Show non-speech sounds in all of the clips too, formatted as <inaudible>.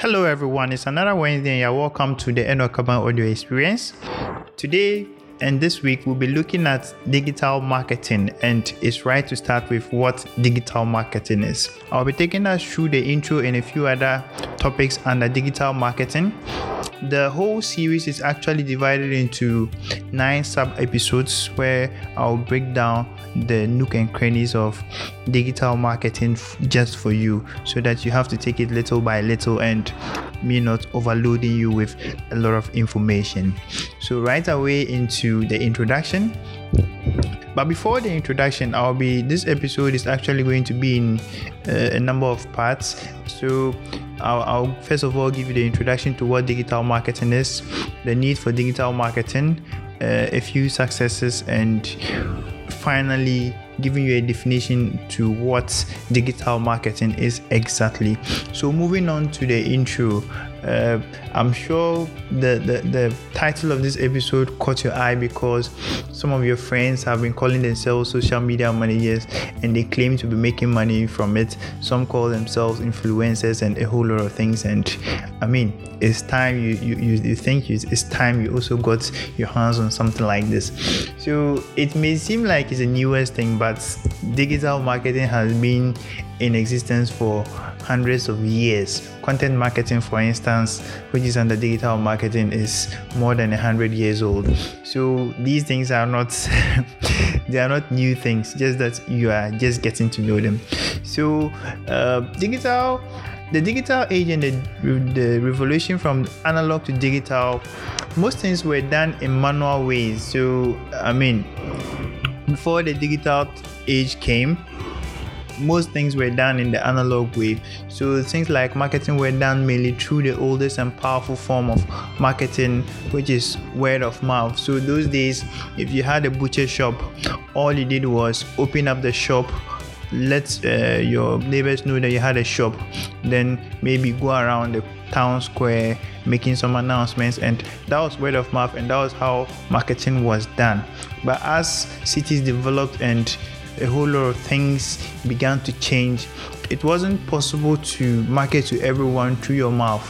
Hello, everyone. It's another Wednesday, and you're welcome to the Enoch Kabange audio experience. Today and this week, we'll be looking at digital marketing, and it's right to start with what digital marketing is. I'll be taking us through the intro and a few other topics under digital marketing. The whole series is actually divided into nine sub episodes where I'll break down the nook and crannies of digital marketing f- just for you so that you have to take it little by little and me not overloading you with a lot of information. So, right away into the introduction. But before the introduction, I'll be this episode is actually going to be in uh, a number of parts. So, I'll, I'll first of all give you the introduction to what digital marketing is, the need for digital marketing, uh, a few successes, and finally giving you a definition to what digital marketing is exactly. So, moving on to the intro, uh, I'm sure the, the, the title of this episode caught your eye because some of your friends have been calling themselves social media managers and they claim to be making money from it. Some call themselves influencers and a whole lot of things. And I mean, it's time you, you, you, you think it's time you also got your hands on something like this. So it may seem like it's the newest thing, but digital marketing has been in existence for hundreds of years. Content marketing, for instance, which is under digital marketing, is more than 100 years old. So these things are not <laughs> they are not new things, just that you are just getting to know them. So uh, digital the digital age and the, the revolution from analog to digital most things were done in manual ways so i mean before the digital age came most things were done in the analog way. So things like marketing were done mainly through the oldest and powerful form of marketing, which is word of mouth. So those days, if you had a butcher shop, all you did was open up the shop let uh, your neighbors know that you had a shop then maybe go around the town square making some announcements and that was word of mouth and that was how marketing was done but as cities developed and a whole lot of things began to change. It wasn't possible to market to everyone through your mouth.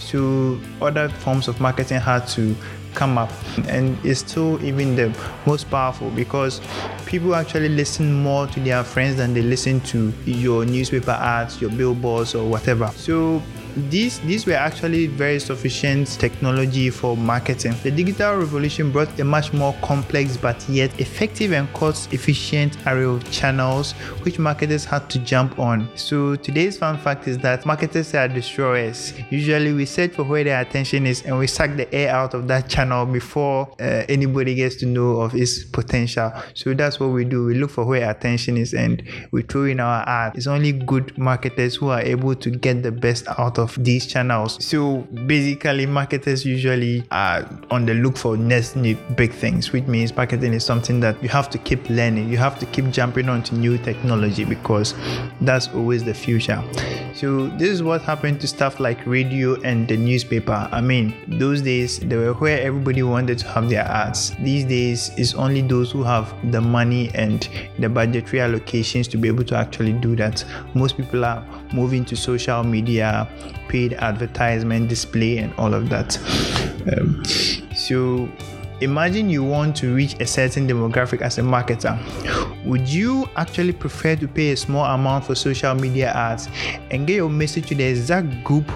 So other forms of marketing had to come up and it's still even the most powerful because people actually listen more to their friends than they listen to your newspaper ads your billboards or whatever so these these were actually very sufficient technology for marketing. The digital revolution brought a much more complex but yet effective and cost efficient array of channels which marketers had to jump on. So today's fun fact is that marketers are destroyers. Usually we search for where their attention is and we suck the air out of that channel before uh, anybody gets to know of its potential. So that's what we do. We look for where attention is and we throw in our ad. It's only good marketers who are able to get the best out of of these channels. So basically, marketers usually are on the look for next new big things, which means marketing is something that you have to keep learning. You have to keep jumping onto new technology because that's always the future. So this is what happened to stuff like radio and the newspaper. I mean, those days they were where everybody wanted to have their ads. These days it's only those who have the money and the budgetary allocations to be able to actually do that. Most people are moving to social media, paid advertisement, display, and all of that. Um, so imagine you want to reach a certain demographic as a marketer would you actually prefer to pay a small amount for social media ads and get your message to the exact group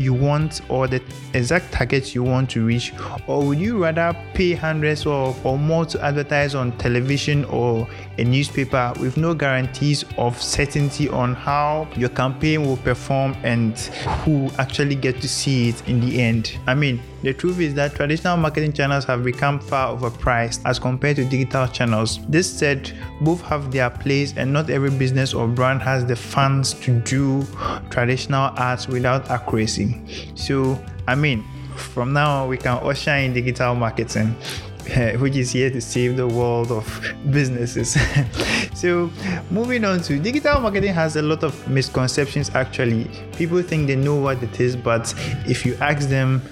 you want or the exact target you want to reach? Or would you rather pay hundreds or, or more to advertise on television or a newspaper with no guarantees of certainty on how your campaign will perform and who actually get to see it in the end? I mean the truth is that traditional marketing channels have become far overpriced as compared to digital channels. This said, both have their place, and not every business or brand has the funds to do traditional ads without accuracy. So, I mean, from now on, we can usher in digital marketing. <laughs> which is here to save the world of businesses. <laughs> so, moving on to digital marketing has a lot of misconceptions actually. People think they know what it is, but if you ask them,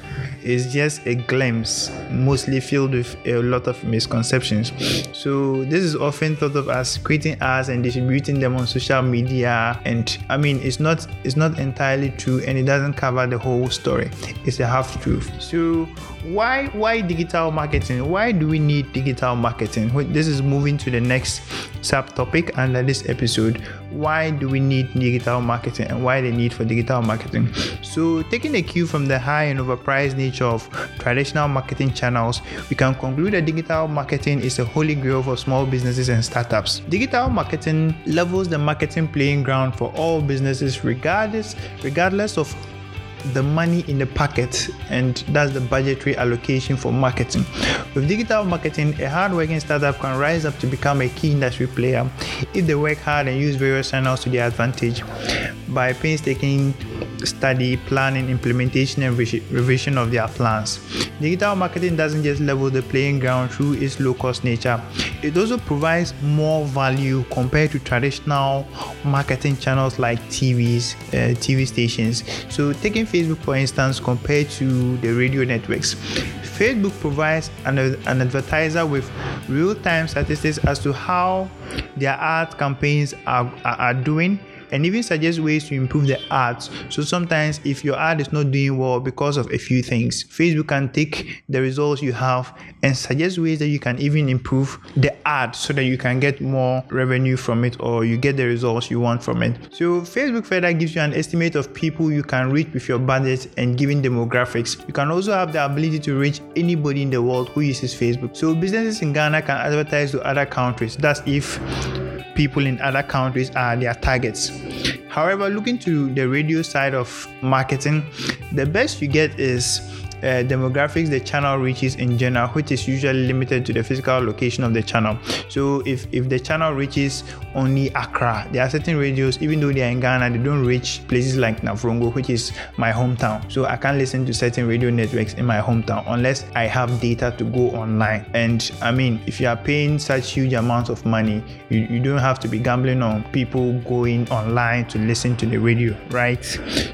is just a glimpse, mostly filled with a lot of misconceptions. So this is often thought of as creating ads and distributing them on social media. And I mean, it's not it's not entirely true, and it doesn't cover the whole story. It's a half truth. So why why digital marketing? Why do we need digital marketing? This is moving to the next subtopic under this episode. Why do we need digital marketing and why the need for digital marketing? So taking a cue from the high and overpriced nature of traditional marketing channels, we can conclude that digital marketing is a holy grail for small businesses and startups. Digital marketing levels the marketing playing ground for all businesses regardless regardless of the money in the pocket and that's the budgetary allocation for marketing. With digital marketing, a hardworking startup can rise up to become a key industry player if they work hard and use various channels to their advantage by painstaking study, planning, implementation, and revision of their plans. Digital marketing doesn't just level the playing ground through its low cost nature, it also provides more value compared to traditional marketing channels like TVs, uh, TV stations. So, taking Facebook for instance, compared to the radio networks, Facebook provides an, an advertiser with real time statistics as to how their ad campaigns are, are, are doing and even suggest ways to improve the ads. So sometimes if your ad is not doing well because of a few things, Facebook can take the results you have and suggest ways that you can even improve the ad so that you can get more revenue from it or you get the results you want from it. So Facebook further gives you an estimate of people you can reach with your budget and given demographics. You can also have the ability to reach anybody in the world who uses Facebook. So businesses in Ghana can advertise to other countries. That's if people in other countries are their targets. However, looking to the radio side of marketing, the best you get is uh, demographics the channel reaches in general, which is usually limited to the physical location of the channel. So if, if the channel reaches only Accra, there are certain radios, even though they are in Ghana, they don't reach places like Navrongo, which is my hometown. So I can't listen to certain radio networks in my hometown unless I have data to go online. And I mean, if you are paying such huge amounts of money, you, you don't have to be gambling on people going online to listen to the radio, right?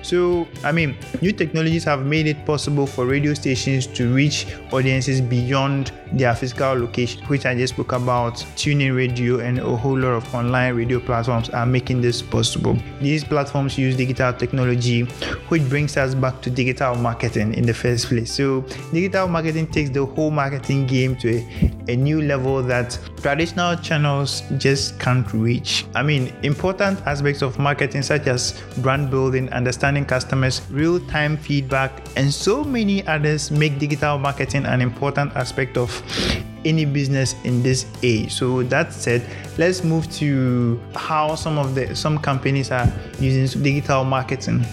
So I mean, new technologies have made it possible for radio stations to reach audiences beyond their physical location, which I just spoke about. TuneIn Radio and a whole lot of online radio platforms are making this possible. These platforms use digital technology, which brings us back to digital marketing in the first place. So, digital marketing takes the whole marketing game to a, a new level that traditional channels just can't reach. I mean, important aspects of marketing, such as brand building, understanding customers, real time feedback, and so many others make digital marketing an important aspect of any business in this age. So that said, let's move to how some of the some companies are using digital marketing.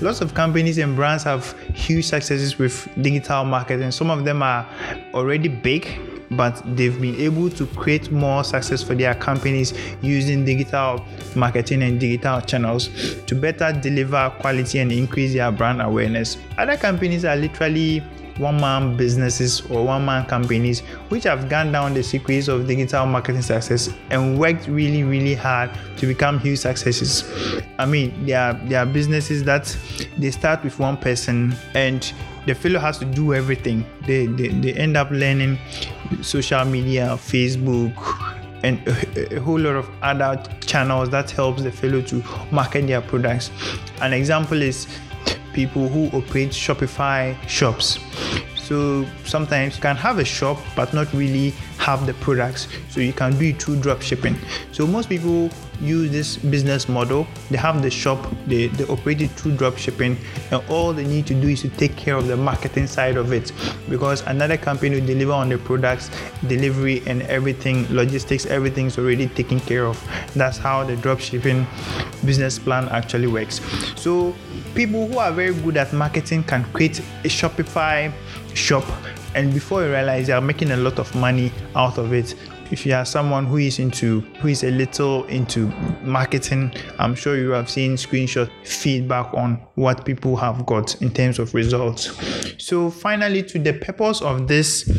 Lots of companies and brands have huge successes with digital marketing. Some of them are already big but they've been able to create more success for their companies using digital marketing and digital channels to better deliver quality and increase their brand awareness. Other companies are literally one man businesses or one man companies which have gone down the secrets of digital marketing success and worked really, really hard to become huge successes. I mean, there are, there are businesses that they start with one person and the fellow has to do everything. They, they, they end up learning social media, Facebook, and a, a, whole lot of other channels that helps the fellow to market their products. An example is people who operate Shopify shops. So sometimes you can have a shop but not really have the products. So you can do it through drop shipping. So most people use this business model. They have the shop, they, they operate it through drop shipping, and all they need to do is to take care of the marketing side of it because another company will deliver on the products, delivery, and everything, logistics, everything's already taken care of. That's how the drop shipping business plan actually works. So people who are very good at marketing can create a Shopify shop and before you realize they are making a lot of money out of it if you are someone who is into who is a little into marketing i'm sure you have seen screenshot feedback on what people have got in terms of results. So finally to the purpose of this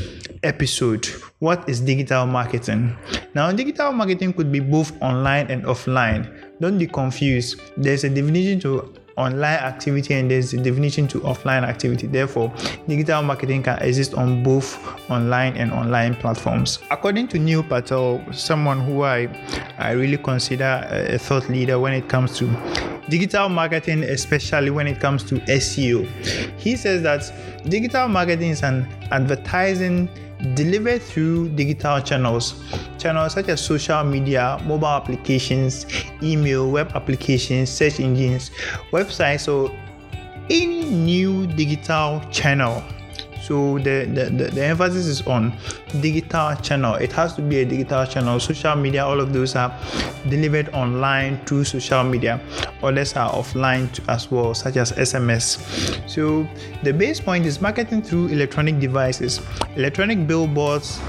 episode what is digital marketing? Now digital marketing could be both online and offline. Don't be confused. There's a definition to online activity and there's a definition to offline activity. Therefore, digital marketing can exist on both online and online platforms. According to Neil Patel, someone who I, I really consider a thought leader when it comes to digital marketing, especially when it comes to SEO, he says that digital marketing is an advertising delivered through digital channels. Channels such as social media mobile applications email web applications search engines websites or any new digital channel so the, the, the, the, emphasis is on digital channel. It has to be a digital channel. Social media, all of those are delivered online through social media. Others are offline as well, such as SMS. So the base point is marketing through electronic devices. Electronic billboards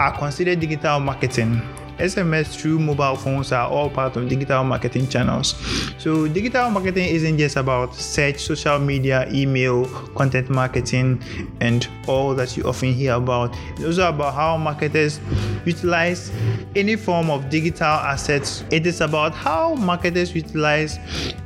are considered digital marketing SMS through mobile phones are all part of digital marketing channels. So, digital marketing isn't just about search, social media, email, content marketing, and all that you often hear about. It's also about how marketers utilize any form of digital assets. It is about how marketers utilize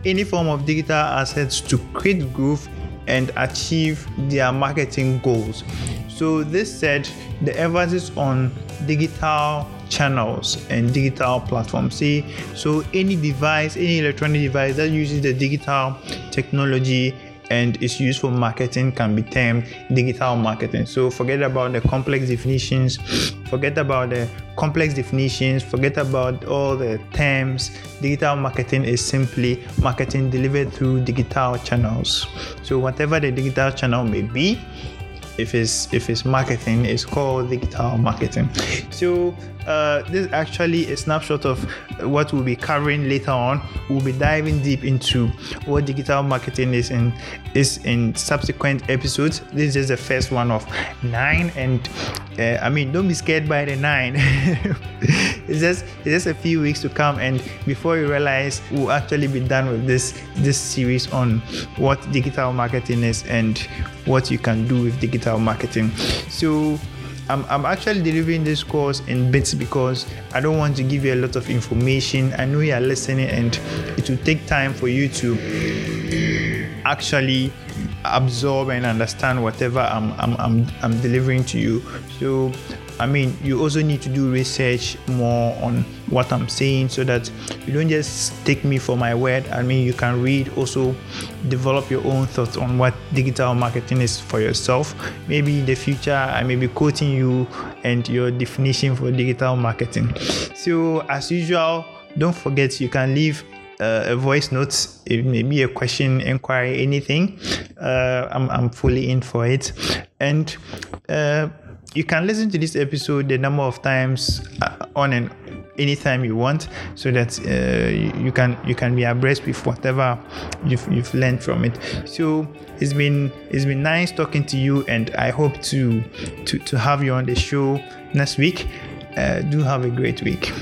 any form of digital assets to create growth and achieve their marketing goals. So, this said, the emphasis on digital channels and digital platforms. See, so any device, any electronic device that uses the digital technology and is used for marketing can be termed digital marketing. So forget about the complex definitions, forget about the complex definitions, forget about all the terms. Digital marketing is simply marketing delivered through digital channels. So whatever the digital channel may be, if it's if it's marketing it's called digital marketing. So uh, this is actually a snapshot of what we'll be covering later on. We'll be diving deep into what digital marketing is in is in subsequent episodes. This is the first one of nine and uh, i mean don't be scared by the nine <laughs> it's just it's just a few weeks to come and before you realize we'll actually be done with this this series on what digital marketing is and what you can do with digital marketing so I'm, I'm actually delivering this course in bits because I don't want to give you a lot of information. I know you are listening and it will take time for you to actually absorb and understand whatever I'm, I'm, I'm, I'm delivering to you. So I mean, you also need to do research more on what I'm saying so that you don't just take me for my word. I mean, you can read, also develop your own thoughts on what digital marketing is for yourself. Maybe in the future, I may be quoting you and your definition for digital marketing. So, as usual, don't forget you can leave uh, a voice note, it may be a question, inquiry, anything. Uh, I'm, I'm fully in for it. And uh, you can listen to this episode the number of times uh, on and anytime you want so that uh, you can you can be abreast with whatever you've, you've learned from it. So it's been it's been nice talking to you and i hope to to, to have you on the show next week. Uh, do have a great week